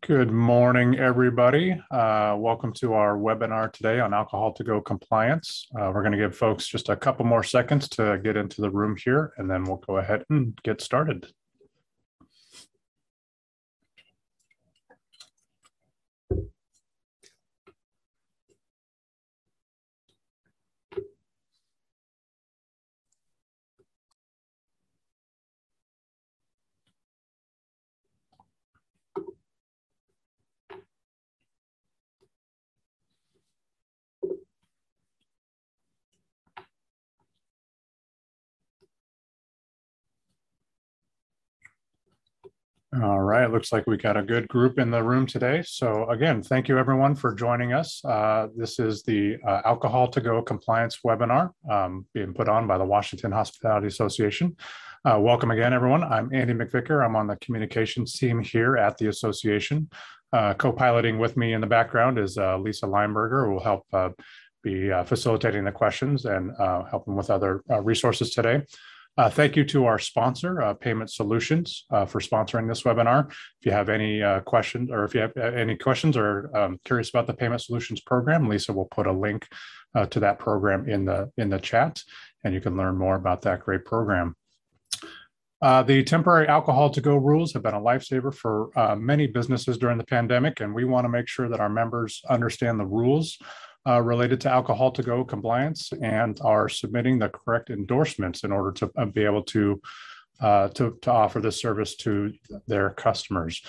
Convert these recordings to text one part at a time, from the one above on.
Good morning, everybody. Uh, welcome to our webinar today on alcohol to go compliance. Uh, we're going to give folks just a couple more seconds to get into the room here, and then we'll go ahead and get started. All right, It looks like we got a good group in the room today. So again, thank you everyone for joining us. Uh, this is the uh, Alcohol to Go Compliance webinar um, being put on by the Washington Hospitality Association. Uh, welcome again, everyone. I'm Andy McVicker. I'm on the communications team here at the association. Uh, co-piloting with me in the background is uh, Lisa Lineberger, who will help uh, be facilitating the questions and helping with other resources today. Uh, thank you to our sponsor, uh, Payment Solutions, uh, for sponsoring this webinar. If you have any uh, questions or if you have uh, any questions or um, curious about the Payment Solutions program, Lisa will put a link uh, to that program in the in the chat, and you can learn more about that great program. the temporary alcohol to go rules have been a lifesaver for many businesses during the pandemic, and we want to make sure that our members understand the rules uh, related to alcohol to go compliance and are submitting the correct endorsements in order to uh, be able to uh, to, to offer this service to their customers.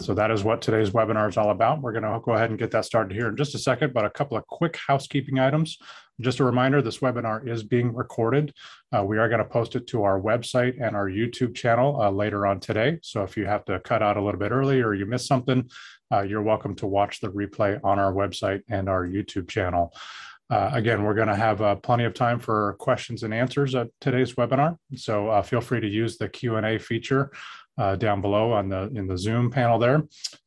So that is what today's webinar is all about. We're going to go ahead and get that started here in just a second, but a couple of quick housekeeping items. Just a reminder, this webinar is being recorded. Uh, we are going to post it to our website and our YouTube channel uh, later on today. So if you have to cut out a little bit early or you missed something, uh, you're welcome to watch the replay on our website and our YouTube channel. Uh, again, we're going to have uh, plenty of time for questions and answers at today's webinar. So uh, feel free to use the Q&A feature uh, down below on the in the Zoom panel there,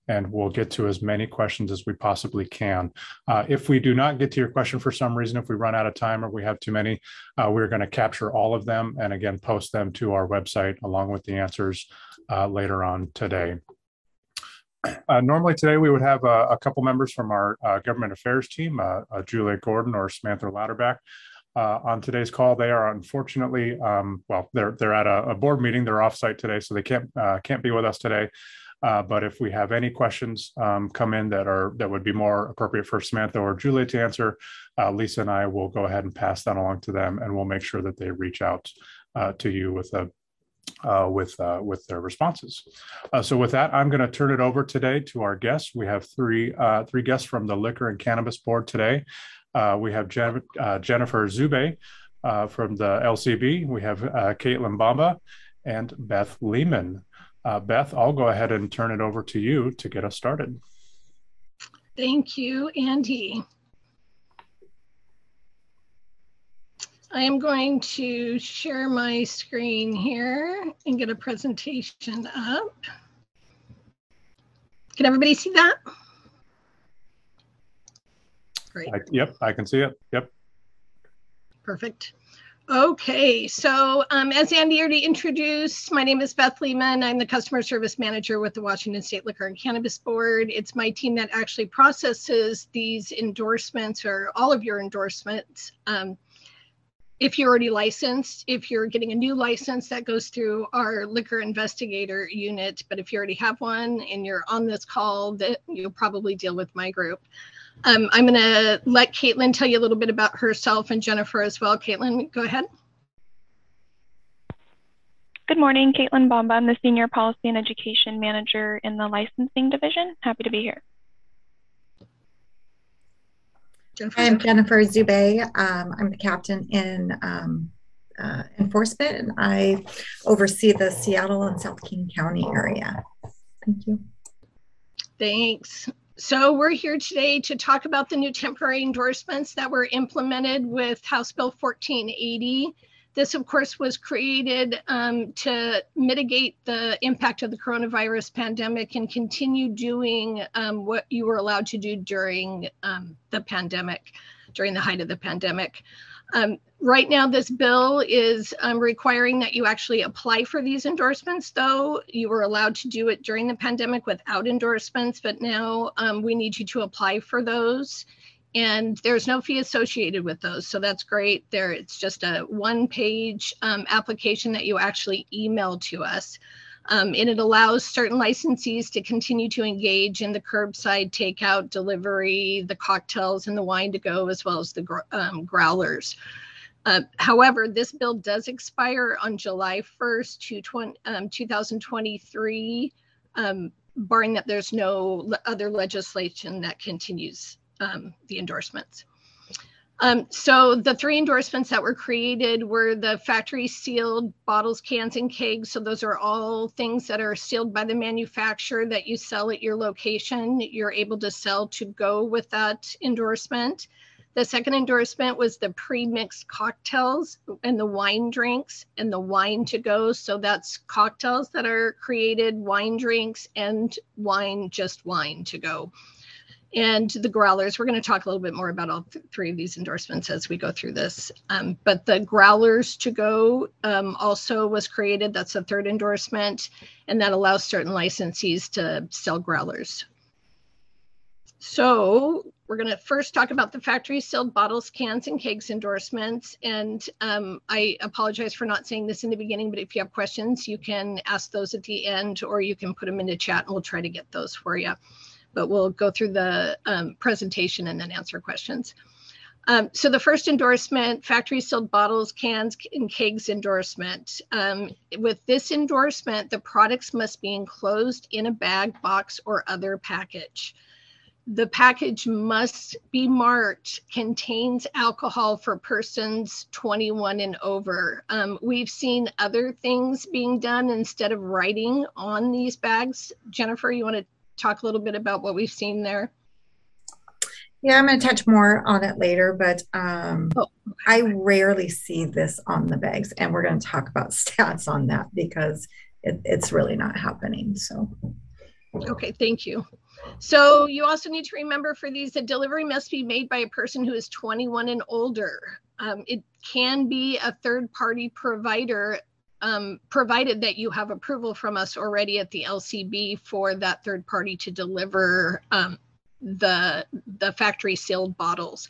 and we'll get to as many questions as we possibly can. Uh, if we do not get to your question for some reason, if we run out of time or we have too many, we're going to capture all of them and again post them to our website along with the answers later on today. Uh, normally today we would have a, a couple members from our uh, government affairs team, uh, uh Julia Gorton or Samantha Louderback. Uh, on today's call, they are unfortunately, um, well, they're they're at a, a, board meeting. They're offsite today, so they can't uh, can't be with us today. but if we have any questions um, come in that are that would be more appropriate for Samantha or Julia to answer, Lisa and I will go ahead and pass that along to them, and we'll make sure that they reach out to you with a uh, with uh, with their responses. Uh, so with that, I'm going to turn it over today to our guests. We have three uh, three guests from the Liquor and Cannabis Board today. Uh, we have Jen, uh, Jennifer Zube from the LCB. We have Caitlin Bamba and Beth Lehman. Beth, I'll go ahead and turn it over to you to get us started. Thank you, Andy. I am going to share my screen here and get a presentation up. Can everybody see that? Great. I, yep, I can see it. Yep. Perfect. Okay, so um, as Andy already introduced, my name is Beth Lehman. I'm the customer service manager with the Washington State Liquor and Cannabis Board. It's my team that actually processes these endorsements or all of your endorsements. Um, if you're already licensed, if you're getting a new license, that goes through our liquor investigator unit. But if you already have one and you're on this call, that you'll probably deal with my group. Um, I'm going to let Caitlin tell you a little bit about herself and Jennifer as well. Caitlin, go ahead. Good morning, Caitlin Bomba. I'm the Senior Policy and Education Manager in the Licensing Division. Happy to be here. Jennifer. I'm Jennifer Zube. Um, I'm the captain in um, uh, enforcement, and I oversee the Seattle and South King County area. Thank you. Thanks. So we're here today to talk about the new temporary endorsements that were implemented with House Bill 1480. This, of course, was created um, to mitigate the impact of the coronavirus pandemic and continue doing um, what you were allowed to do during um, the pandemic, during the height of the pandemic. Um, right now, this bill is um, requiring that you actually apply for these endorsements, though. You were allowed to do it during the pandemic without endorsements, but now um, we need you to apply for those. And there's no fee associated with those. So that's great. There, it's just a one page um, application that you actually email to us. Um, and it allows certain licensees to continue to engage in the curbside takeout, delivery, the cocktails, and the wine to go, as well as the um, growlers. Uh, however, this bill does expire on July 1st, to 20, um, 2023, um, barring that there's no other legislation that continues um, the endorsements. Um, so the three endorsements that were created were the factory sealed bottles, cans, and kegs. So those are all things that are sealed by the manufacturer that you sell at your location. You're able to sell to go with that endorsement. The second endorsement was the pre-mixed cocktails and the wine drinks and the wine to go. So that's cocktails that are created, wine drinks, and wine, just wine to go and the growlers. We're going to talk a little bit more about all th- three of these endorsements as we go through this. Um, but the growlers to go um, also was created. That's the third endorsement, and that allows certain licensees to sell growlers. So we're going to first talk about the factory sealed bottles, cans, and kegs endorsements. And um, I apologize for not saying this in the beginning, but if you have questions, you can ask those at the end or you can put them in the chat and we'll try to get those for you but we'll go through the um, presentation and then answer questions. Um, so the first endorsement, factory sealed bottles, cans, and kegs endorsement. Um, with this endorsement, the products must be enclosed in a bag, box, or other package. The package must be marked contains alcohol for persons 21 and over. Um, we've seen other things being done instead of writing on these bags. Jennifer, you want to talk a little bit about what we've seen there? Yeah, I'm going to touch more on it later, but um, oh. I rarely see this on the bags, and we're going to talk about stats on that because it, it's really not happening. So, okay, thank you. So, you also need to remember for these, the delivery must be made by a person who is 21 and older. Um, it can be a third party provider um, provided that you have approval from us already at the LCB for that third party to deliver um, the, the factory sealed bottles.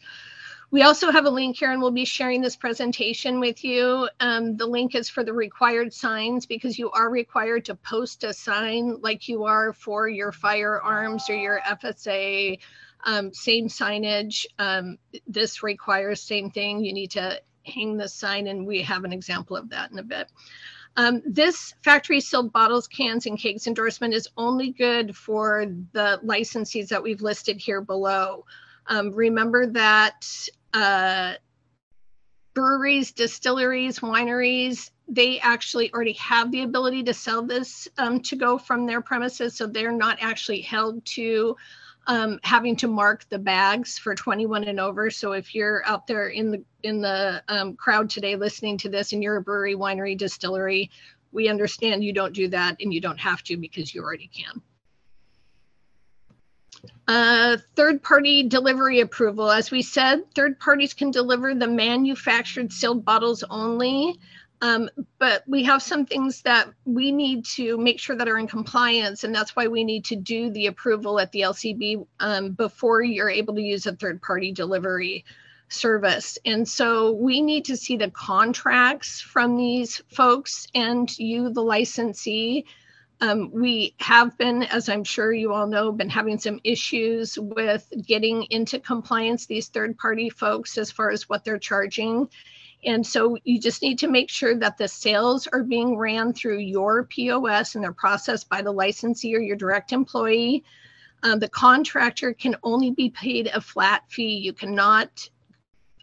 We also have a link here and we'll be sharing this presentation with you. Um, the link is for the required signs because you are required to post a sign like you are for your firearms or your FSA, um, same signage. Um, this requires same thing. You need to hang the sign, and we have an example of that in a bit. Um, this factory sealed bottles, cans, and kegs endorsement is only good for the licensees that we've listed here below. Um, remember that uh, breweries, distilleries, wineries, they actually already have the ability to sell this um, to go from their premises, so they're not actually held to um, having to mark the bags for 21 and over. So if you're out there in the in the um, crowd today listening to this, and you're a brewery, winery, distillery, we understand you don't do that, and you don't have to because you already can. Uh, third party delivery approval. As we said, third parties can deliver the manufactured sealed bottles only. Um, but we have some things that we need to make sure that are in compliance, and that's why we need to do the approval at the LCB um, before you're able to use a third party delivery service. And so we need to see the contracts from these folks and you, the licensee. Um, we have been, as I'm sure you all know, been having some issues with getting into compliance, these third party folks, as far as what they're charging. And so you just need to make sure that the sales are being ran through your POS and they're processed by the licensee or your direct employee. Um, the contractor can only be paid a flat fee. You cannot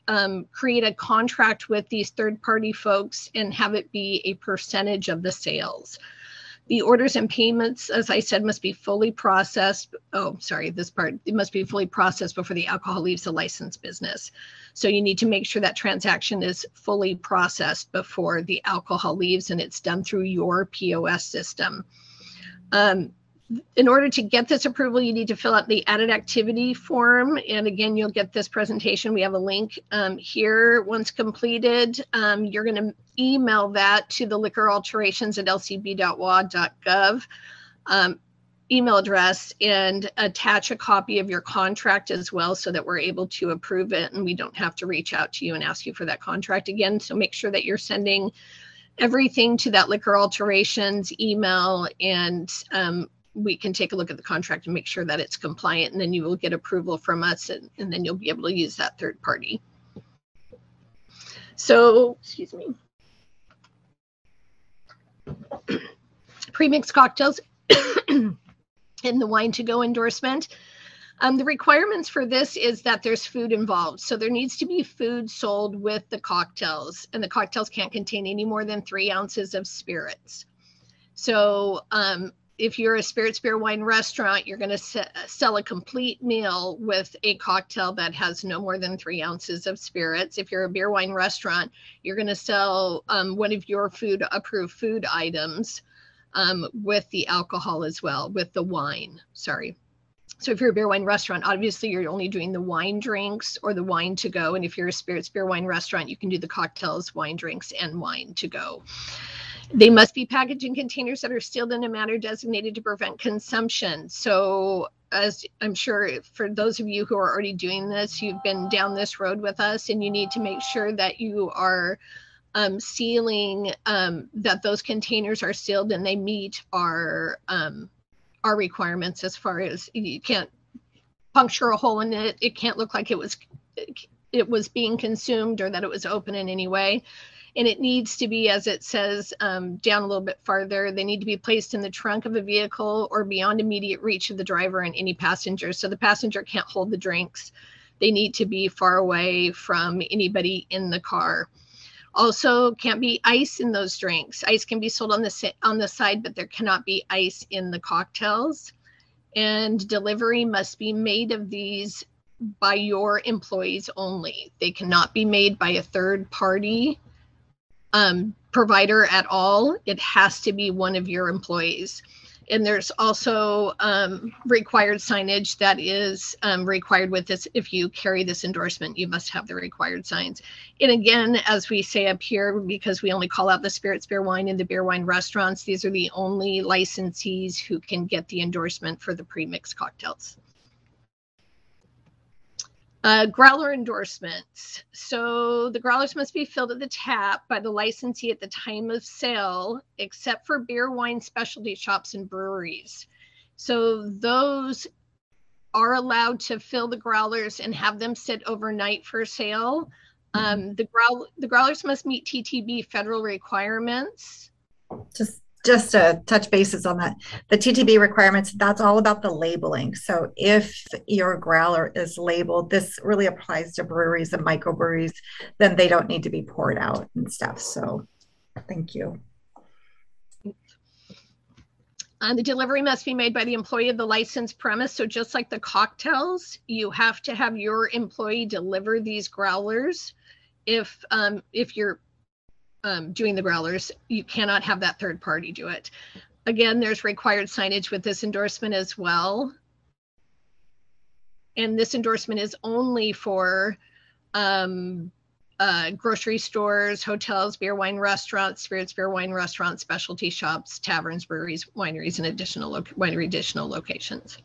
um, create a contract with these third party folks and have it be a percentage of the sales. The orders and payments, as I said, must be fully processed. Oh, sorry, this part, it must be fully processed before the alcohol leaves the licensed business. So you need to make sure that transaction is fully processed before the alcohol leaves and it's done through your POS system. Um, in order to get this approval, you need to fill out the added activity form. And again, you'll get this presentation. We have a link um, here. Once completed, um, you're going to email that to the liquor alterations at lcb.wa.gov um, email address and attach a copy of your contract as well so that we're able to approve it and we don't have to reach out to you and ask you for that contract again. So make sure that you're sending everything to that liquor alterations email and um, we can take a look at the contract and make sure that it's compliant and then you will get approval from us and, and then you'll be able to use that third party. So, excuse me. Premix cocktails in the wine to go endorsement. Um, the requirements for this is that there's food involved. So there needs to be food sold with the cocktails, and the cocktails can't contain any more than three ounces of spirits. So um, if you're a spirits beer wine restaurant you're going to se- sell a complete meal with a cocktail that has no more than three ounces of spirits. If you're a beer wine restaurant you're going to sell um, one of your food approved food items um, with the alcohol as well with the wine sorry. So if you're a beer wine restaurant obviously you're only doing the wine drinks or the wine to go and if you're a spirits beer wine restaurant you can do the cocktails wine drinks and wine to go they must be packaged in containers that are sealed in a manner designated to prevent consumption. So, as I'm sure for those of you who are already doing this, you've been down this road with us, and you need to make sure that you are um, sealing um, that those containers are sealed and they meet our um, our requirements as far as you can't puncture a hole in it. It can't look like it was it was being consumed or that it was open in any way and it needs to be, as it says um, down a little bit farther, they need to be placed in the trunk of a vehicle or beyond immediate reach of the driver and any passenger. So the passenger can't hold the drinks. They need to be far away from anybody in the car. Also, can't be ice in those drinks. Ice can be sold on the on the side, but there cannot be ice in the cocktails. And delivery must be made of these by your employees only. They cannot be made by a third party um, provider at all. It has to be one of your employees. And there's also um, required signage that is um, required with this. If you carry this endorsement, you must have the required signs. And again, as we say up here, because we only call out the spirits, beer, wine, and the beer, wine restaurants, these are the only licensees who can get the endorsement for the pre-mixed cocktails. Uh, growler endorsements. So the growlers must be filled at the tap by the licensee at the time of sale, except for beer, wine specialty shops and breweries. So those are allowed to fill the growlers and have them sit overnight for sale. Um, the growl the growlers must meet TTB federal requirements. Just just to touch bases on that, the TTB requirements, that's all about the labeling. So if your growler is labeled, this really applies to breweries and microbreweries, then they don't need to be poured out and stuff. So thank you. Uh, the delivery must be made by the employee of the licensed premise. So just like the cocktails, you have to have your employee deliver these growlers. If um, if you're um, doing the growlers, you cannot have that third party do it. Again, there's required signage with this endorsement as well. And this endorsement is only for um, uh, grocery stores, hotels, beer, wine restaurants, spirits, beer, wine restaurants, specialty shops, taverns, breweries, wineries, and additional winery additional locations.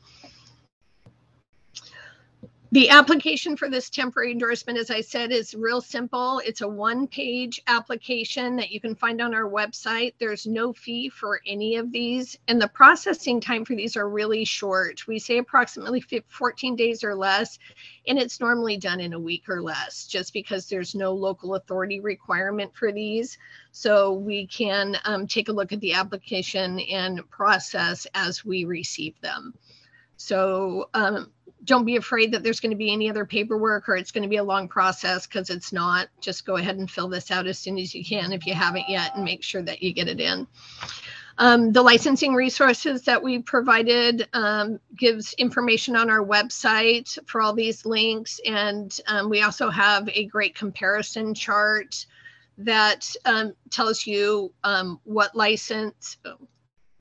The application for this temporary endorsement, as I said, is real simple. It's a one page application that you can find on our website. There's no fee for any of these, and the processing time for these are really short. We say approximately 14 days or less, and it's normally done in a week or less just because there's no local authority requirement for these. So we can um, take a look at the application and process as we receive them. So, um, don't be afraid that there's going to be any other paperwork or it's going to be a long process because it's not. Just go ahead and fill this out as soon as you can if you haven't yet and make sure that you get it in. Um, the licensing resources that we provided um, gives information on our website for all these links. And um, we also have a great comparison chart that um, tells you um, what license,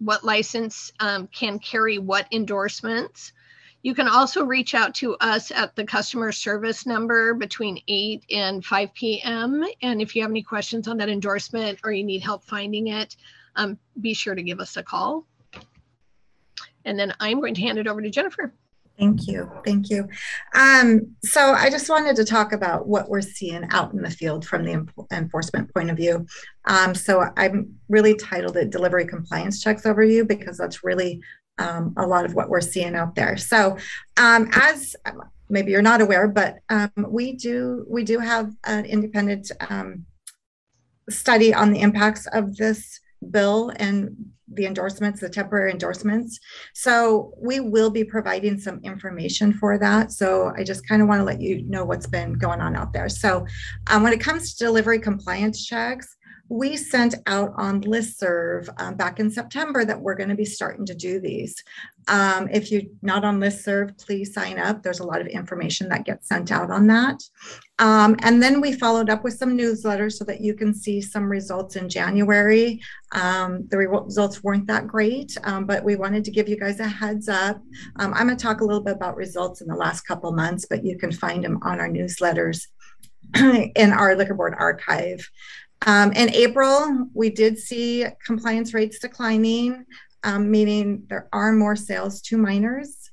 what license um, can carry what endorsements. You can also reach out to us at the customer service number between 8 and 5 p.m. And if you have any questions on that endorsement or you need help finding it, um, be sure to give us a call. And then I'm going to hand it over to Jennifer. Thank you. Thank you. Um, so I just wanted to talk about what we're seeing out in the field from the enforcement point of view. Um, so I'm really titled it Delivery Compliance Checks Overview because that's really um, a lot of what we're seeing out there. So um, as maybe you're not aware, but um, we do we do have an independent um, study on the impacts of this bill and the endorsements, the temporary endorsements. So we will be providing some information for that. So I just kind of want to let you know what's been going on out there. So um, when it comes to delivery compliance checks, we sent out on listserv um, back in September that we're going to be starting to do these. Um, if you're not on listserv, please sign up. There's a lot of information that gets sent out on that. Um, and then we followed up with some newsletters so that you can see some results in January. Um, the results weren't that great, um, but we wanted to give you guys a heads up. Um, I'm going to talk a little bit about results in the last couple months, but you can find them on our newsletters in our liquor board archive. Um, in April, we did see compliance rates declining, um, meaning there are more sales to minors.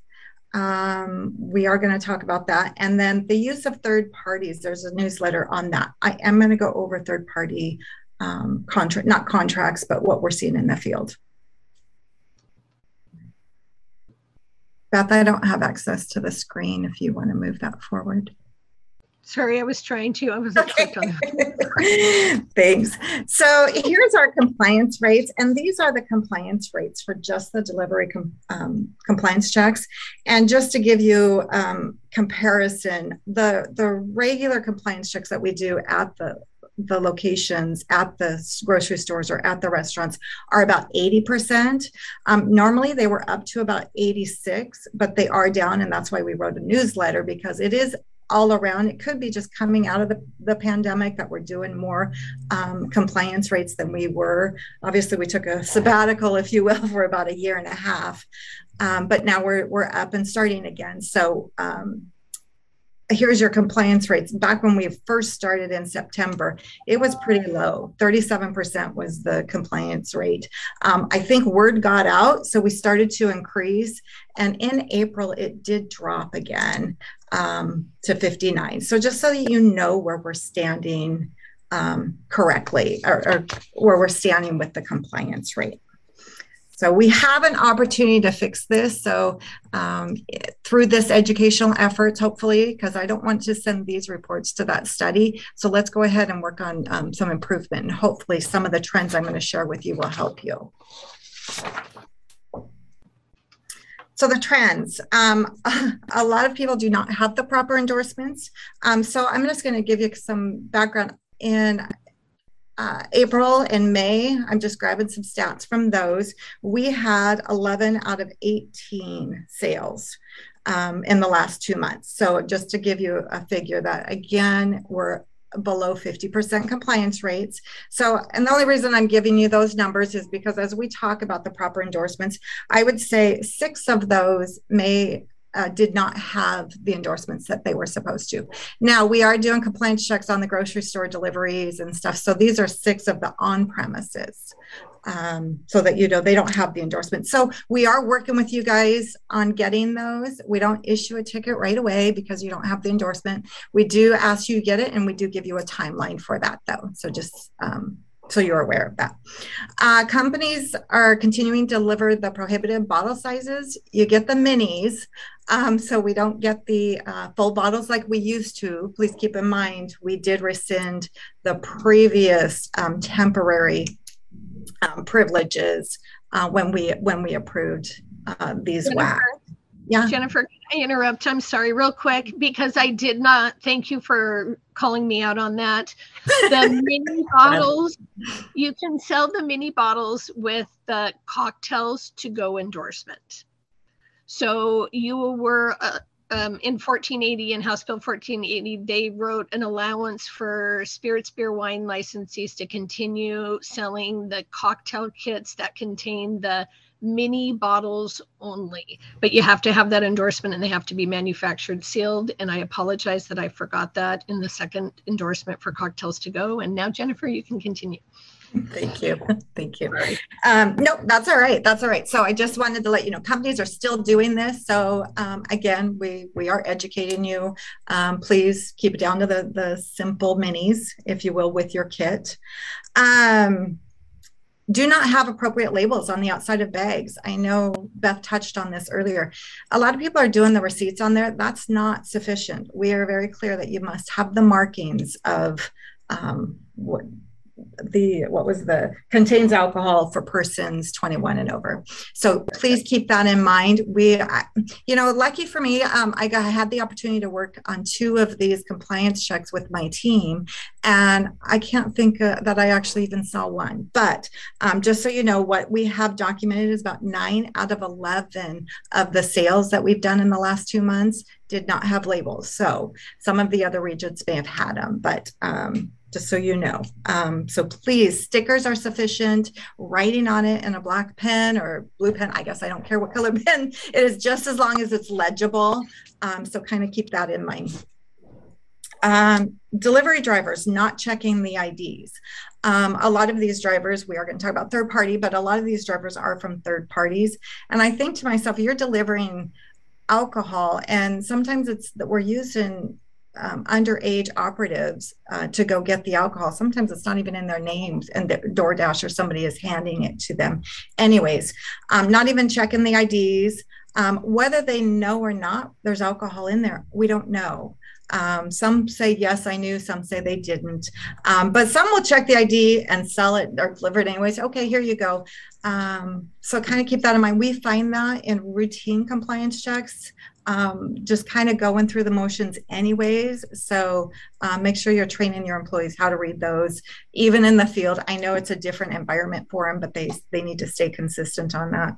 Um, we are going to talk about that. And then the use of third parties, there's a newsletter on that. I am going to go over third party um, contract, not contracts, but what we're seeing in the field. Beth, I don't have access to the screen if you want to move that forward. Sorry, I was trying to. I wasn't okay. on. Thanks. So here's our compliance rates, and these are the compliance rates for just the delivery com- um, compliance checks. And just to give you um, comparison, the the regular compliance checks that we do at the the locations at the grocery stores or at the restaurants are about 80%. Um, normally they were up to about 86, but they are down. And that's why we wrote a newsletter because it is all around. It could be just coming out of the, the pandemic that we're doing more um, compliance rates than we were. Obviously, we took a sabbatical, if you will, for about a year and a half. Um, but now we're, we're up and starting again. So um, here's your compliance rates. Back when we first started in September, it was pretty low. 37% was the compliance rate. Um, I think word got out, so we started to increase. And in April, it did drop again um, to 59. So just so that you know where we're standing um, correctly or, or where we're standing with the compliance rate. So we have an opportunity to fix this. So um, through this educational efforts, hopefully, because I don't want to send these reports to that study. So let's go ahead and work on um, some improvement. And hopefully some of the trends I'm going to share with you will help you. So the trends, um, a lot of people do not have the proper endorsements. Um, so I'm just going to give you some background. In uh, April and May, I'm just grabbing some stats from those. We had 11 out of 18 sales um, in the last two months. So just to give you a figure that again, we're below 50% compliance rates. So, and the only reason I'm giving you those numbers is because as we talk about the proper endorsements, I would say six of those may uh, did not have the endorsements that they were supposed to. Now we are doing compliance checks on the grocery store deliveries and stuff. So these are six of the on premises um, so that you know they don't have the endorsement. So we are working with you guys on getting those. We don't issue a ticket right away because you don't have the endorsement. We do ask you get it, and we do give you a timeline for that though. So just um, so you're aware of that. Uh, companies are continuing to deliver the prohibited bottle sizes. You get the minis, um, so we don't get the uh, full bottles like we used to. Please keep in mind we did rescind the previous um, temporary um, privileges uh, when we when we approved uh, these Jennifer, Yeah, Jennifer, can I interrupt? I'm sorry, real quick, because I did not. Thank you for calling me out on that. The mini bottles, you can sell the mini bottles with the cocktails to go endorsement. So you were uh, um, in 1480 in House Bill 1480, they wrote an allowance for spirits, beer, wine licensees to continue selling the cocktail kits that contain the mini bottles only. But you have to have that endorsement and they have to be manufactured sealed. And I apologize that I forgot that in the second endorsement for cocktails to go. And now, Jennifer, you can continue. Thank you. Thank you. Um, no, that's all right. That's all right. So I just wanted to let you know companies are still doing this. So um, again, we we are educating you. Um, please keep it down to the the simple minis, if you will, with your kit. Um, do not have appropriate labels on the outside of bags. I know Beth touched on this earlier. A lot of people are doing the receipts on there. That's not sufficient. We are very clear that you must have the markings of um, what the what was the contains alcohol for persons 21 and over. So please keep that in mind. We you know lucky for me um, i got, I had the opportunity to work on two of these compliance checks with my team and i can't think uh, that i actually even saw one. But um, just so you know what we have documented is about nine out of 11 of the sales that we've done in the last two months did not have labels. So some of the other regions may have had them but um, just so you know. Um, so please, stickers are sufficient. Writing on it in a black pen or blue pen, I guess I don't care what color pen, it is just as long as it's legible. Um, so kind of keep that in mind. Um, delivery drivers not checking the IDs. Um, a lot of these drivers, we are going to talk about third party, but a lot of these drivers are from third parties. And I think to myself, you're delivering alcohol, and sometimes it's that we're using um, underage operatives uh, to go get the alcohol. Sometimes it's not even in their names, and the DoorDash or somebody is handing it to them. Anyways, um, not even checking the IDs. Um, whether they know or not, there's alcohol in there. We don't know. Um, some say yes, I knew. Some say they didn't. Um, but some will check the ID and sell it or deliver it anyways. Okay, here you go. Um, so kind of keep that in mind. We find that in routine compliance checks um, just kind of going through the motions anyways. So um, make sure you're training your employees how to read those, even in the field. I know it's a different environment for them, but they they need to stay consistent on that.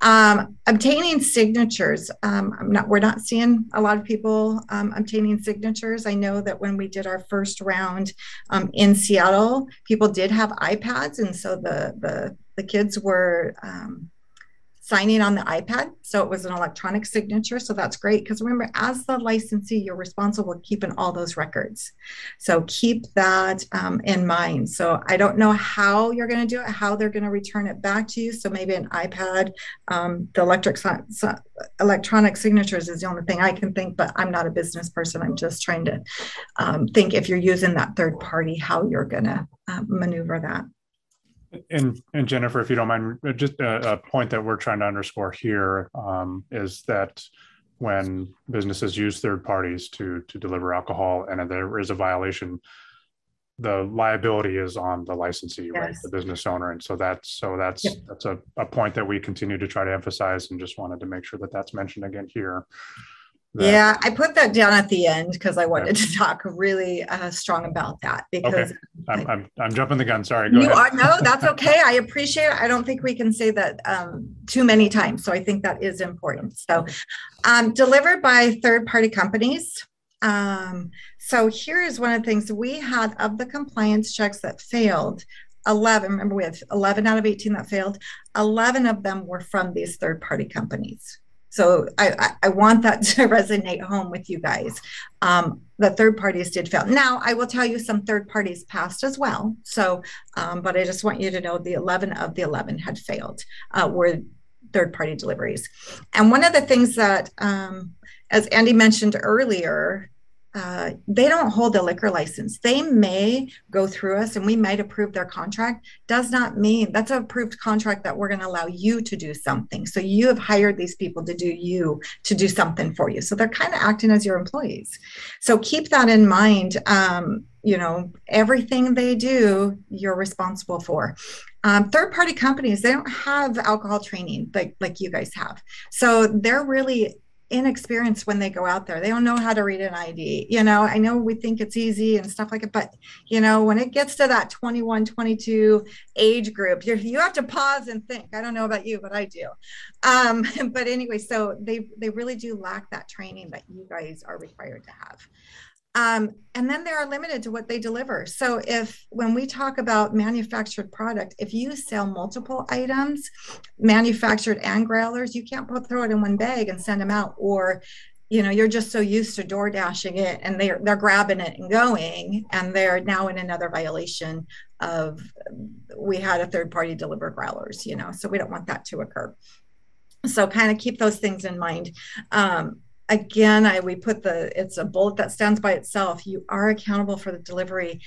Um, obtaining signatures. Um, I'm not. We're not seeing a lot of people um, obtaining signatures. I know that when we did our first round um, in Seattle, people did have iPads, and so the the the kids were um, signing on the iPad. So it was an electronic signature. So that's great. Because remember, as the licensee, you're responsible for keeping all those records. So keep that um, in mind. So I don't know how you're going to do it, how they're going to return it back to you. So maybe an iPad, um, the electric electronic signatures is the only thing I can think, but I'm not a business person. I'm just trying to um, think if you're using that third party, how you're going to uh, maneuver that. And and Jennifer, if you don't mind, uh, just a, a point that we're trying to underscore here um, is that when businesses use third parties to to deliver alcohol and there is a violation, the liability is on the licensee, yes. right, the business owner, and so that's so that's yep. that's a, a point that we continue to try to emphasize, and just wanted to make sure that that's mentioned again here. That. Yeah, I put that down at the end because I wanted to talk really uh, strong about that because okay. I'm, I, am I'm jumping the gun. Sorry. you ahead. are no, that's okay. I appreciate it. I don't think we can say that um, too many times, so I think that is important. So, um, delivered by third party companies. Um, so here is one of the things we had of the compliance checks that failed. 11 remember we have 11 out of 18 that failed 11 of them were from these third party companies so I, I want that to resonate home with you guys. Um, the third parties did fail. Now I will tell you some third parties passed as well. So, um, but I just want you to know the 11 of the 11 had failed uh, were third party deliveries. And one of the things that, um, as Andy mentioned earlier, uh, they don't hold a liquor license. They may go through us and we might approve their contract. Does not mean that's an approved contract that we're going to allow you to do something. So you have hired these people to do you to do something for you. So they're kind of acting as your employees. So keep that in mind. Um, you know, everything they do, you're responsible for. Um, third party companies, they don't have alcohol training like, like you guys have. So they're really inexperienced when they go out there. They don't know how to read an ID. You know, I know we think it's easy and stuff like it, but you know, when it gets to that 21, 22 age group, you you have to pause and think. I don't know about you, but I do. Um, but anyway, so they they really do lack that training that you guys are required to have. Um, and then they are limited to what they deliver. So if when we talk about manufactured product, if you sell multiple items, manufactured and growlers, you can't put throw it in one bag and send them out. Or, you know, you're just so used to door dashing it and they're they're grabbing it and going, and they're now in another violation of we had a third party deliver growlers, you know, so we don't want that to occur. So kind of keep those things in mind. Um, again i we put the it's a bullet that stands by itself. You are accountable for the delivery.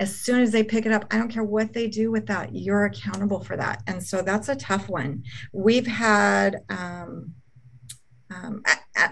As soon as they pick it up i don't care what they do with that you're accountable for that. And so that's a tough one. We've had um, um,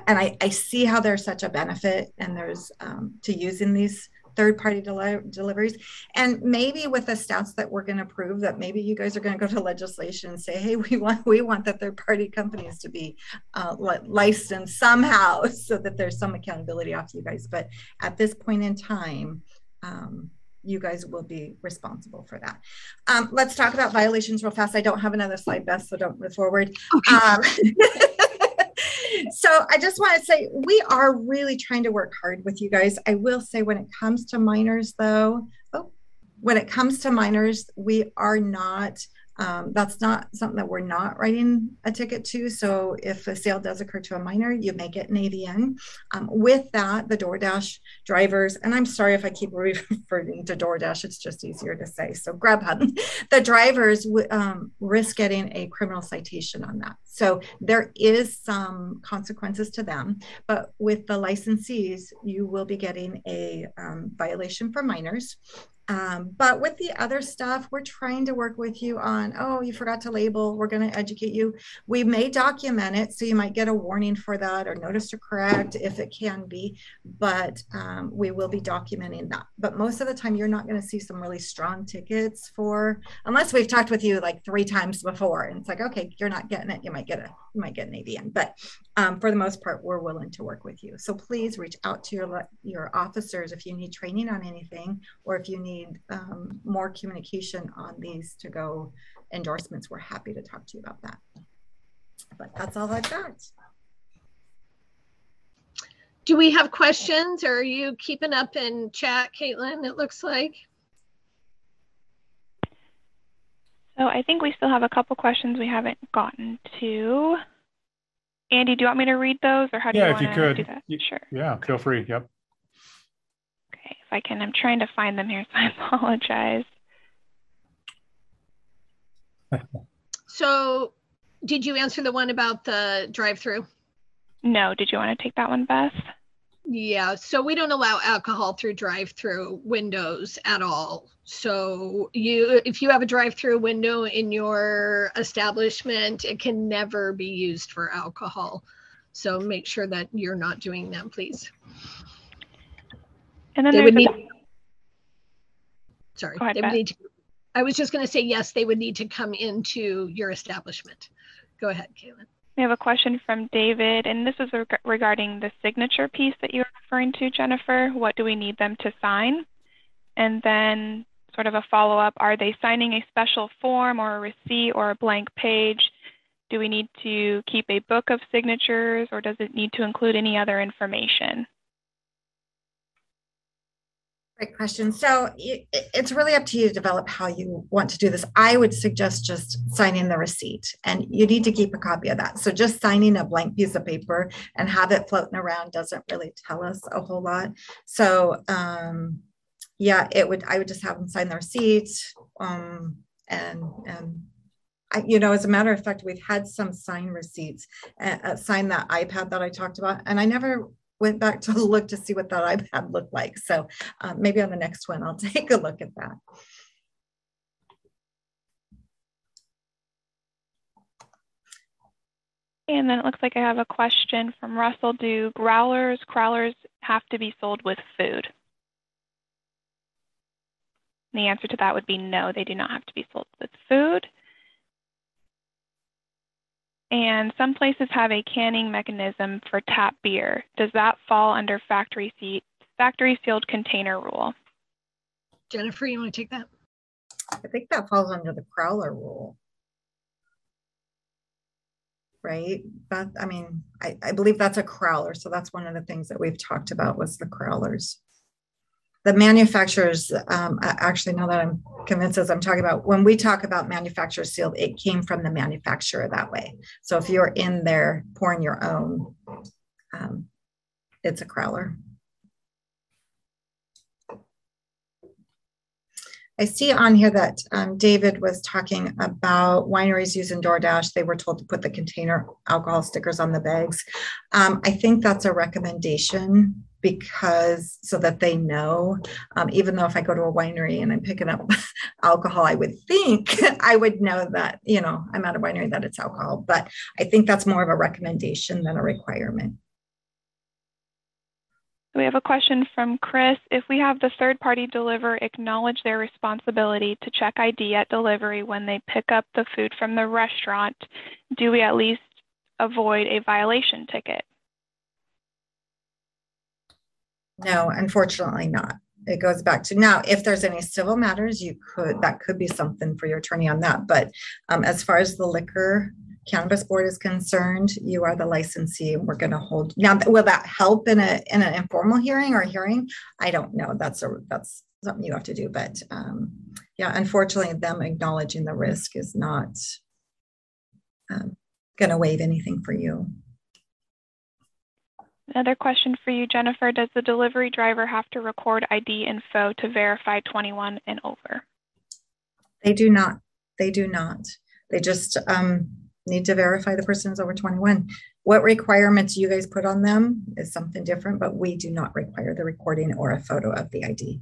and I, I see how there's such a benefit and there's um, to using these third party deli- deliveries. And maybe with the stats that we're going to prove that maybe you guys are going to go to legislation and say, hey, we want we want the third party companies to be uh, licensed somehow so that there's some accountability off you guys. But at this point in time, um, you guys will be responsible for that. Um, let's talk about violations real fast. I don't have another slide, Beth, so don't move forward. Okay. Um, so I just want to say we are really trying to work hard with you guys. I will say when it comes to minors, though, oh, when it comes to minors, we are not um, that's not something that we're not writing a ticket to. So if a sale does occur to a minor, you may get an AVN. Um, with that, the DoorDash drivers, and I'm sorry if I keep referring to DoorDash, it's just easier to say. So Grubhub, the drivers um, risk getting a criminal citation on that. So there is some consequences to them, but with the licensees, you will be getting a um, violation for minors. Um, but with the other stuff, we're trying to work with you on, oh, you forgot to label. We're going to educate you. We may document it. So you might get a warning for that or notice to correct if it can be, but um, we will be documenting that. But most of the time, you're not going to see some really strong tickets for, unless we've talked with you like three times before. And it's like, okay, you're not getting it. You might get a, you might get an AVN. But um, for the most part, we're willing to work with you. So please reach out to your, your officers if you need training on anything or if you need um, more communication on these to go endorsements, we're happy to talk to you about that. But that's all I've got. Do we have questions or are you keeping up in chat, Caitlin, it looks like? So I think we still have a couple questions we haven't gotten to. Andy, do you want me to read those or how do yeah, you want to do that? You, Sure. Yeah, feel free. Yep. Okay, if I can, I'm trying to find them here, so I apologize. so, did you answer the one about the drive-through? No. Did you want to take that one, Beth? Yeah, so we don't allow alcohol through drive-through windows at all. So you if you have a drive-through window in your establishment, it can never be used for alcohol. So make sure that you're not doing that, please. And then they would need. A... Sorry, ahead, they would need to. I was just going to say yes. They would need to come into your establishment. Go ahead, Caitlin. We have a question from David, and this is reg regarding the signature piece that you were referring to, Jennifer. What do we need them to sign? And then, sort of a follow up are they signing a special form or a receipt or a blank page? Do we need to keep a book of signatures, or does it need to include any other information? Great question. So it's really up to you to develop how you want to do this. I would suggest just signing the receipt, and you need to keep a copy of that. So just signing a blank piece of paper and have it floating around doesn't really tell us a whole lot. So um, yeah, it would. I would just have them sign the receipt, um, and and I, you know, as a matter of fact, we've had some sign receipts, uh, uh sign that iPad that I talked about, and I never went back to look to see what that iPad looked like. So um, maybe on the next one, I'll take a look at that. And then it looks like I have a question from Russell. Do growlers, crowlers have to be sold with food? And the answer to that would be no, they do not have to be sold with food. And some places have a canning mechanism for tap beer. Does that fall under factory, seat, factory sealed container rule? Jennifer, you want to take that? I think that falls under the crowler rule. Right? That I mean, I, I believe that's a crowler. So that's one of the things that we've talked about was the crowlers. The manufacturers, um, actually, now that I'm convinced as I'm talking about, when we talk about manufacturer sealed, it came from the manufacturer that way. So if you're in there pouring your own, um, it's a crowler. I see on here that um, David was talking about wineries using DoorDash. They were told to put the container alcohol stickers on the bags. Um, I think that's a recommendation because so that they know. Um, even though if I go to a winery and I'm picking up alcohol, I would think I would know that, you know, I'm at a winery that it's alcohol. But I think that's more of a recommendation than a requirement. We have a question from Chris. If we have the third party deliver acknowledge their responsibility to check ID at delivery when they pick up the food from the restaurant, do we at least avoid a violation ticket? No, unfortunately not. It goes back to now, if there's any civil matters, you could, that could be something for your attorney on that. But um, as far as the liquor cannabis board is concerned, you are the licensee and we're going to hold. Now, will that help in a in an informal hearing or hearing? I don't know. That's a that's something you have to do. But um, yeah, unfortunately, them acknowledging the risk is not um, going to waive anything for you. Another question for you, Jennifer. Does the delivery driver have to record ID info to verify 21 and over? They do not. They do not. They just um, need to verify the person is over 21. What requirements you guys put on them is something different, but we do not require the recording or a photo of the ID.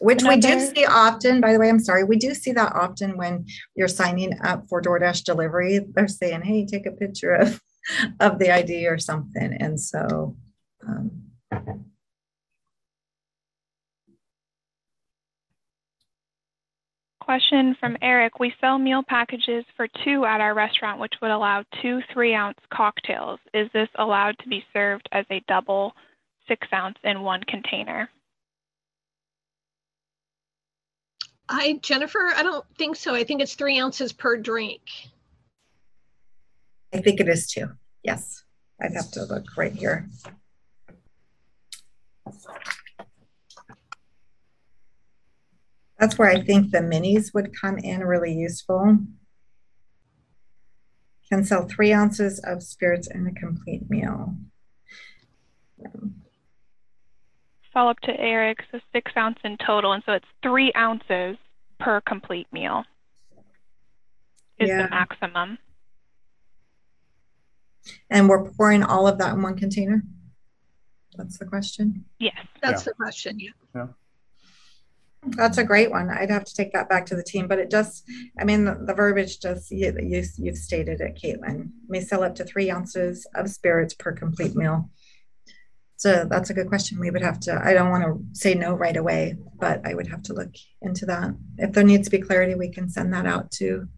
Which we do see often, by the way, I'm sorry, we do see that often when you're signing up for DoorDash delivery. They're saying, hey, take a picture of, of the ID or something. And so um, Question from Eric. We sell meal packages for two at our restaurant, which would allow two three ounce cocktails. Is this allowed to be served as a double six ounce in one container? I, Jennifer, I don't think so. I think it's three ounces per drink. I think it is too. Yes. I'd have to look right here. That's where I think the minis would come in really useful. Can sell three ounces of spirits in a complete meal. Follow up to Eric, so six ounce in total, and so it's three ounces per complete meal is yeah. the maximum. And we're pouring all of that in one container? That's the question? Yes. That's yeah. the question, yeah. Yeah. That's a great one. I'd have to take that back to the team, but it just, I mean, the, the verbiage just, you, you, you've stated it, Caitlin. May sell up to three ounces of spirits per complete meal. So that's a good question. We would have to, I don't want to say no right away, but I would have to look into that. If there needs to be clarity, we can send that out to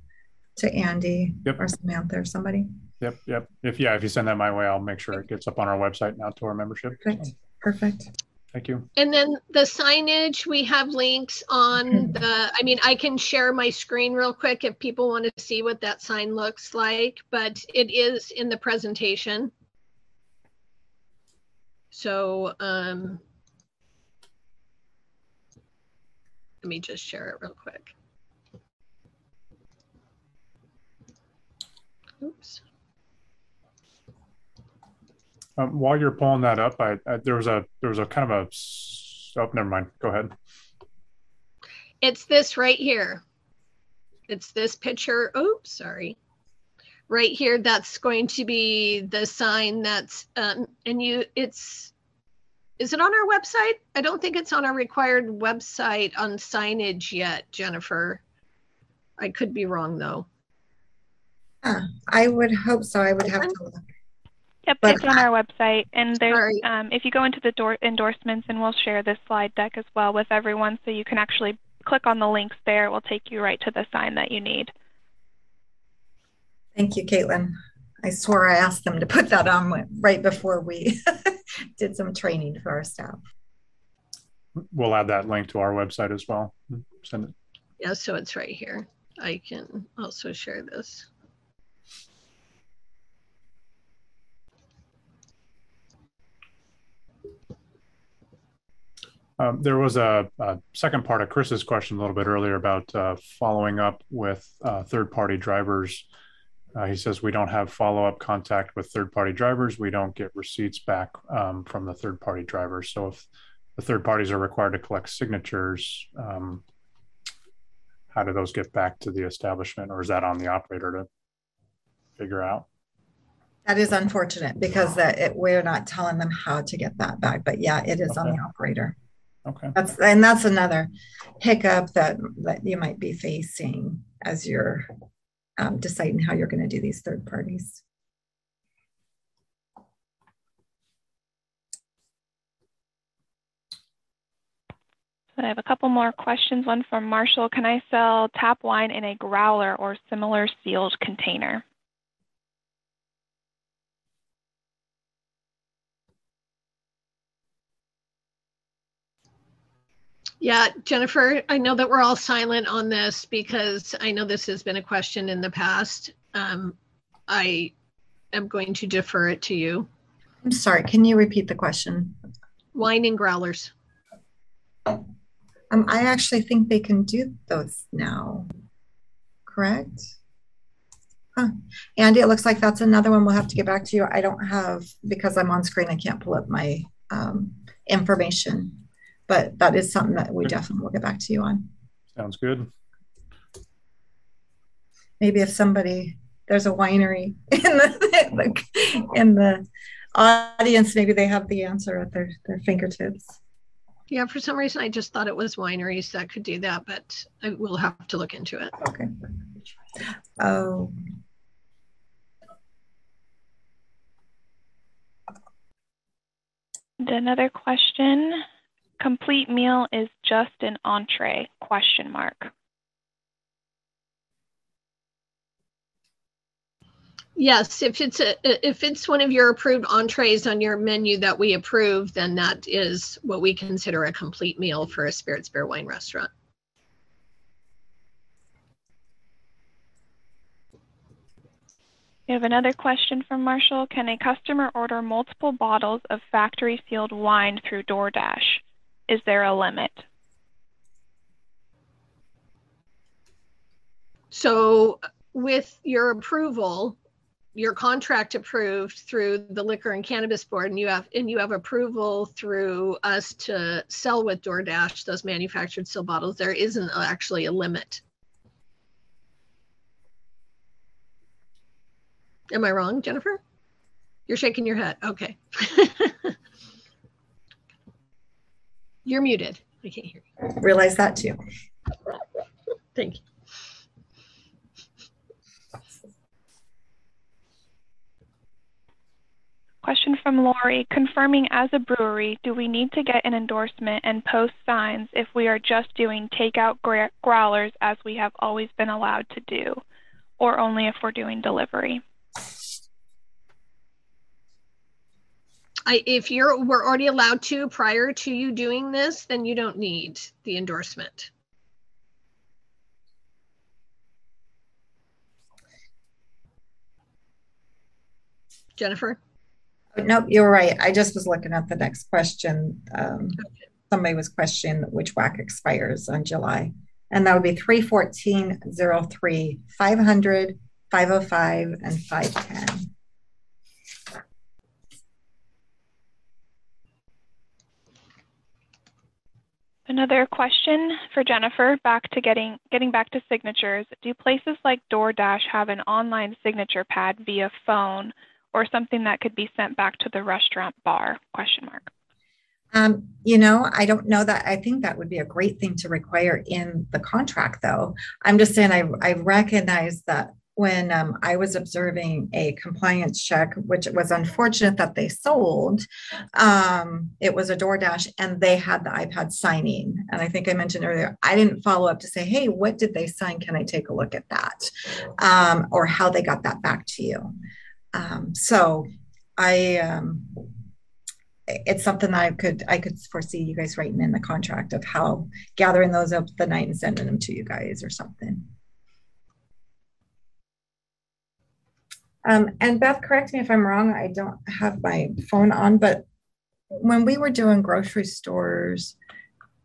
to Andy yep. or Samantha or somebody. Yep, yep. If yeah, if you send that my way, I'll make sure it gets up on our website and out to our membership. Perfect. So. Perfect. Thank you. And then the signage, we have links on the, I mean, I can share my screen real quick if people want to see what that sign looks like, but it is in the presentation. So um, let me just share it real quick. Oops. Um, while you're pulling that up, I, I, there was a there was a kind of a oh never mind. Go ahead. It's this right here. It's this picture. Oops, sorry. Right here, that's going to be the sign that's um, and you it's is it on our website? I don't think it's on our required website on signage yet, Jennifer. I could be wrong though. Uh, I would hope so. I would have to look. Yep, but it's on our website. And there's, um, if you go into the door endorsements, and we'll share this slide deck as well with everyone, so you can actually click on the links there. It will take you right to the sign that you need. Thank you, Caitlin. I swore I asked them to put that on right before we did some training for our staff. We'll add that link to our website as well. Send it. Yeah, so it's right here. I can also share this. Um, there was a, a, second part of Chris's question a little bit earlier about uh, following up with uh, third-party drivers. Uh, he says we don't have follow-up contact with third-party drivers. We don't get receipts back um, from the third-party drivers. So if the third parties are required to collect signatures, um, how do those get back to the establishment, or is that on the operator to figure out? That is unfortunate because that it, we're not telling them how to get that back. But yeah, it is okay. on the operator. Okay. That's and that's another hiccup that that you might be facing as you're um, deciding how you're going to do these third parties. I have a couple more questions. One from Marshall. Can I sell tap wine in a growler or similar sealed container? Yeah, Jennifer, I know that we're all silent on this because I know this has been a question in the past. Um, I am going to defer it to you. I'm sorry, can you repeat the question? Wine and growlers. Um, I actually think they can do those now, correct? Huh. Andy, it looks like that's another one we'll have to get back to you. I don't have, because I'm on screen, I can't pull up my um, information but that is something that we definitely will get back to you on. Sounds good. Maybe if somebody there's a winery in the in the audience, maybe they have the answer at their their fingertips. Yeah, for some reason I just thought it was wineries that could do that, but I will have to look into it. Okay. Oh. Another question Complete meal is just an entree, question mark. Yes, if it's a if it's one of your approved entrees on your menu that we approve, then that is what we consider a complete meal for a spirits beer wine restaurant. We have another question from Marshall. Can a customer order multiple bottles of factory sealed wine through DoorDash? Is there a limit? So with your approval, your contract approved through the liquor and cannabis board and you have and you have approval through us to sell with DoorDash those manufactured still bottles there isn't actually a limit. Am I wrong Jennifer? You're shaking your head. Okay You're muted. I can't hear you. Realize that too. Thank you. Question from Lori, confirming as a brewery, do we need to get an endorsement and post signs if we are just doing takeout growlers as we have always been allowed to do, or only if we're doing delivery? I, if you're we're already allowed to prior to you doing this, then you don't need the endorsement. Jennifer? Nope, you're right. I just was looking at the next question. Um, okay. Somebody was questioning which WAC expires on July. And that would be 314.03, 500, 505, and 510. Another question for Jennifer, back to getting getting back to signatures. Do places like DoorDash have an online signature pad via phone or something that could be sent back to the restaurant bar? Question mark. Um, you know, I don't know that. I think that would be a great thing to require in the contract, though. I'm just saying, I, I recognize that when um, I was observing a compliance check, which was unfortunate that they sold. Um, it was a DoorDash and they had the iPad signing. And I think I mentioned earlier, I didn't follow up to say, hey, what did they sign? Can I take a look at that? Um, or how they got that back to you. Um, so I, um, it's something that I could I could foresee you guys writing in the contract of how gathering those up the night and sending them to you guys or something. Um, and Beth, correct me if I'm wrong. I don't have my phone on, but when we were doing grocery stores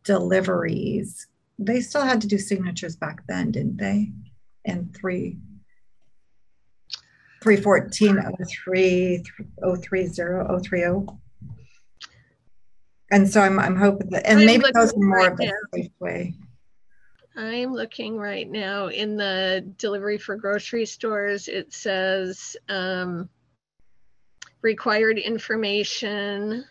deliveries, they still had to do signatures back then, didn't they? And three. 314 03 030 030 and so I'm, I'm hoping that and maybe those are more right of the now. Safeway I'm looking right now in the delivery for grocery stores. It says um, required information.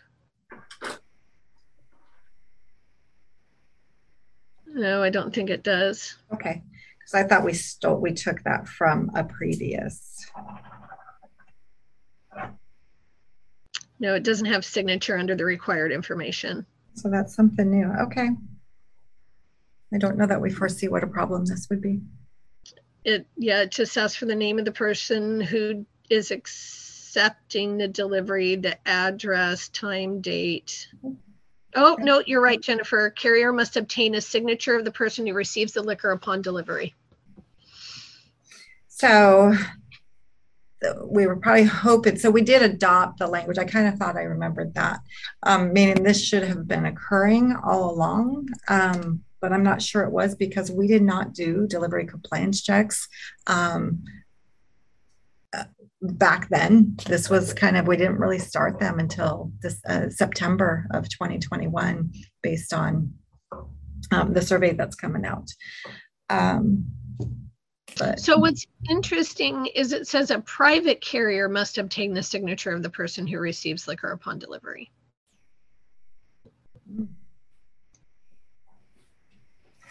No, I don't think it does. okay because i thought we stole we took that from a previous No, it doesn't have signature under the required information. so that's something new okay i don't know that we foresee what a problem this would be It, yeah, it just asks for the name of the person who is accepting the delivery, the address, time, date. Oh, no, you're right, Jennifer. Carrier must obtain a signature of the person who receives the liquor upon delivery. So we were probably hoping, so we did adopt the language. I kind of thought I remembered that. Um, meaning this should have been occurring all along. Um, but I'm not sure it was because we did not do delivery compliance checks. Um, uh, back then, this was kind of, we didn't really start them until this uh, September of 2021 based on um, the survey that's coming out. Um, but So what's interesting is it says a private carrier must obtain the signature of the person who receives liquor upon delivery.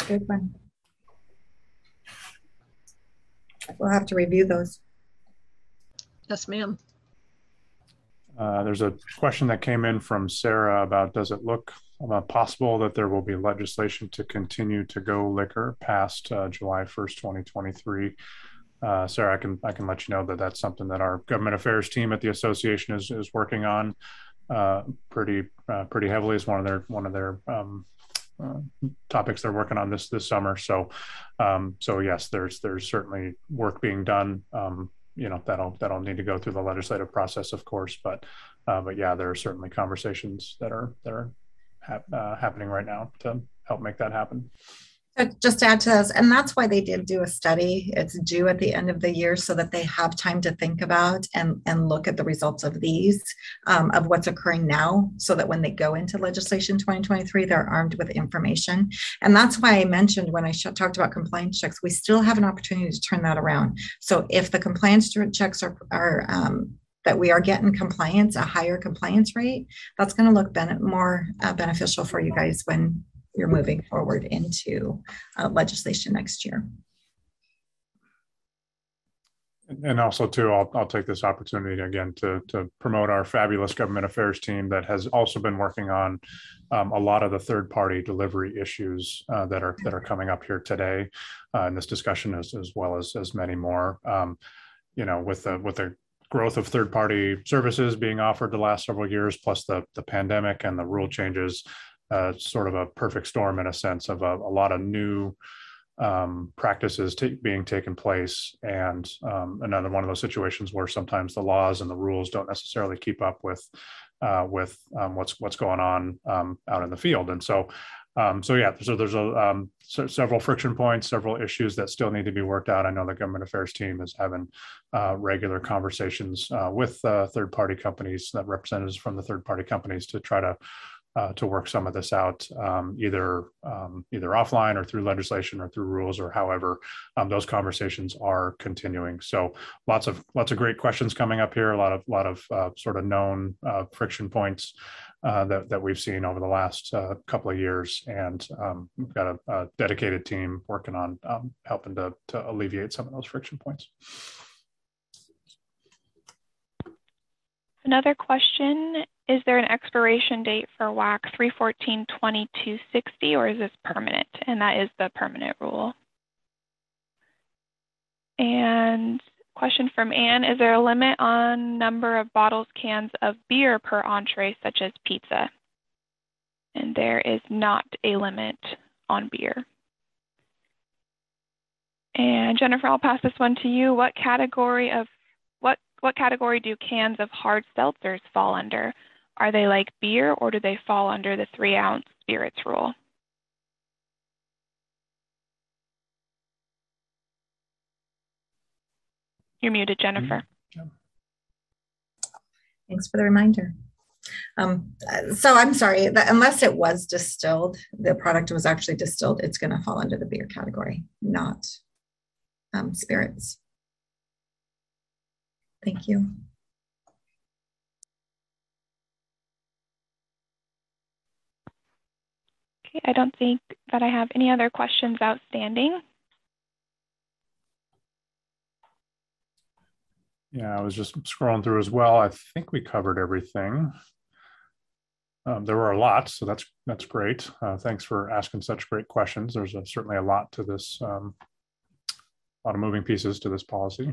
Good one. We'll have to review those. Yes, ma'am. Uh, there's a question that came in from Sarah about, does it look uh, possible that there will be legislation to continue to go liquor past uh, July 1st, 2023? Uh, Sarah, I can, I can let you know that that's something that our government affairs team at the association is, is working on uh, pretty, uh, pretty heavily. It's one of their, one of their um, topics they're working on this, this summer. So, um, so yes, there's, there's certainly work being done. Um, you know, that'll, that'll need to go through the legislative process, of course, but, uh, but yeah, there are certainly conversations that are, that are uh, happening right now to help make that happen. Uh, Just to add to this, and that's why they did do a study. It's due at the end of the year so that they have time to think about and, and look at the results of these, um, of what's occurring now, so that when they go into legislation 2023, they're armed with information. And that's why I mentioned when I sh- talked about compliance checks, we still have an opportunity to turn that around. So if the compliance checks are, are um, that we are getting compliance, a higher compliance rate, that's going to look ben- more uh, beneficial for you guys when you're moving forward into uh, legislation next year. And also too, I'll, I'll take this opportunity again to, to promote our fabulous government affairs team that has also been working on um, a lot of the third party delivery issues uh, that are, that are coming up here today uh, in this discussion as, as well as, as many more. Um, you know, with the, with the growth of third party services being offered the last several years, plus the, the pandemic and the rule changes, uh, sort of a perfect storm in a sense of a, a lot of new um, practices ta- being taken place, and um, another one of those situations where sometimes the laws and the rules don't necessarily keep up with uh, with um, what's what's going on um, out in the field, and so. Um, so yeah, so there's a um, se- several friction points, several issues that still need to be worked out. I know the government affairs team is having uh, regular conversations uh, with uh, third-party companies, that representatives from the third-party companies, to try to uh, to work some of this out, um, either um, either offline or through legislation or through rules or however. Um, those conversations are continuing. So lots of lots of great questions coming up here. A lot of lot of uh, sort of known uh, friction points uh, that that we've seen over the last uh, couple of years, and um, we've got a, a, dedicated team working on um, helping to to alleviate some of those friction points. Another question is there an expiration date for WAC 314-2260 or is this permanent? And that is the permanent rule. And question from Anne, is there a limit on number of bottles, cans of beer per entree, such as pizza? And there is not a limit on beer. And Jennifer, I'll pass this one to you. What category of what what category do cans of hard seltzers fall under? Are they like beer or do they fall under the three ounce spirits rule? You're muted, Jennifer. Mm-hmm. Thanks for the reminder. Um, so I'm sorry, that unless it was distilled, the product was actually distilled, it's going to fall under the beer category, not um, spirits. Thank you. Okay, I don't think that I have any other questions outstanding. Yeah, I was just scrolling through as well. I think we covered everything. Um, there were a lot, so that's that's great. Uh, thanks for asking such great questions. There's a, certainly a lot to this, um, a lot of moving pieces to this policy.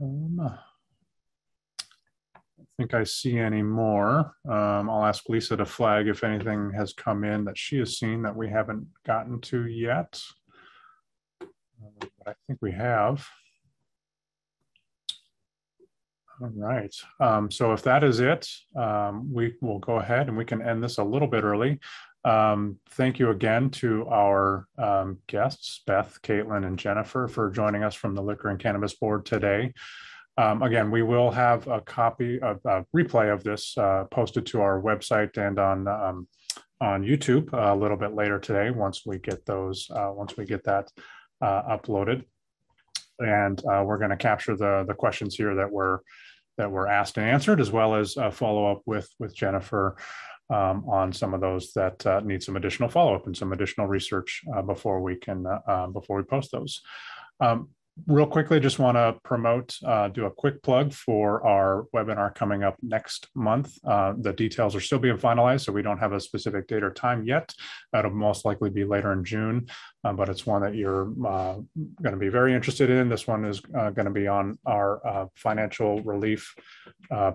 Um, think I see any more. Um, I'll ask Lisa to flag if anything has come in that she has seen that we haven't gotten to yet. I think we have. All right. Um, so if that is it, um, we will go ahead and we can end this a little bit early. Um, thank you again to our um, guests, Beth, Caitlin, and Jennifer for joining us from the Liquor and Cannabis Board today. Um, again, we will have a copy of a replay of this uh, posted to our website and on um, on YouTube a little bit later today. Once we get those, uh, once we get that uh, uploaded, and uh, we're going to capture the the questions here that were that were asked and answered, as well as a follow up with with Jennifer. Um, on some of those that uh, need some additional follow up and some additional research uh, before we can uh, before we post those. Um, real quickly, just want to promote, uh, do a quick plug for our webinar coming up next month. Uh, the details are still being finalized, so we don't have a specific date or time yet. That'll most likely be later in June, uh, but it's one that you're uh, going to be very interested in. This one is uh, going to be on our uh, financial relief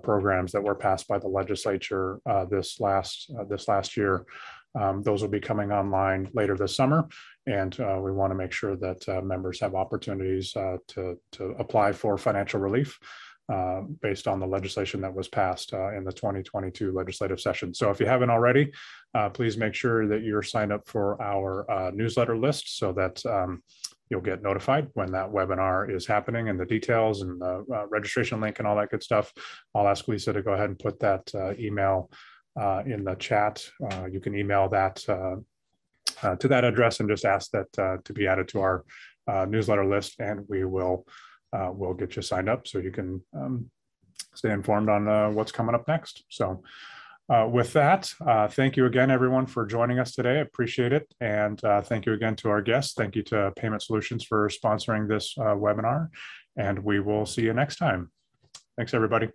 programs that were passed by the legislature this last this last year. Um, those will be coming online later this summer, and uh, we want to make sure that uh, members have opportunities uh, to, to apply for financial relief uh, based on the legislation that was passed uh, in the 2022 legislative session. So if you haven't already, uh, please make sure that you're signed up for our newsletter list so that um, you'll get notified when that webinar is happening and the details and the registration link and all that good stuff. I'll ask Lisa to go ahead and put that email uh, in the chat. Uh, you can email that uh, uh, to that address and just ask that uh, to be added to our newsletter list, and we will will get you signed up so you can um, stay informed on what's coming up next. So. Uh, with that, uh, thank you again, everyone, for joining us today. I appreciate it. And uh, thank you again to our guests. Thank you to Payment Solutions for sponsoring this webinar. And we will see you next time. Thanks, everybody.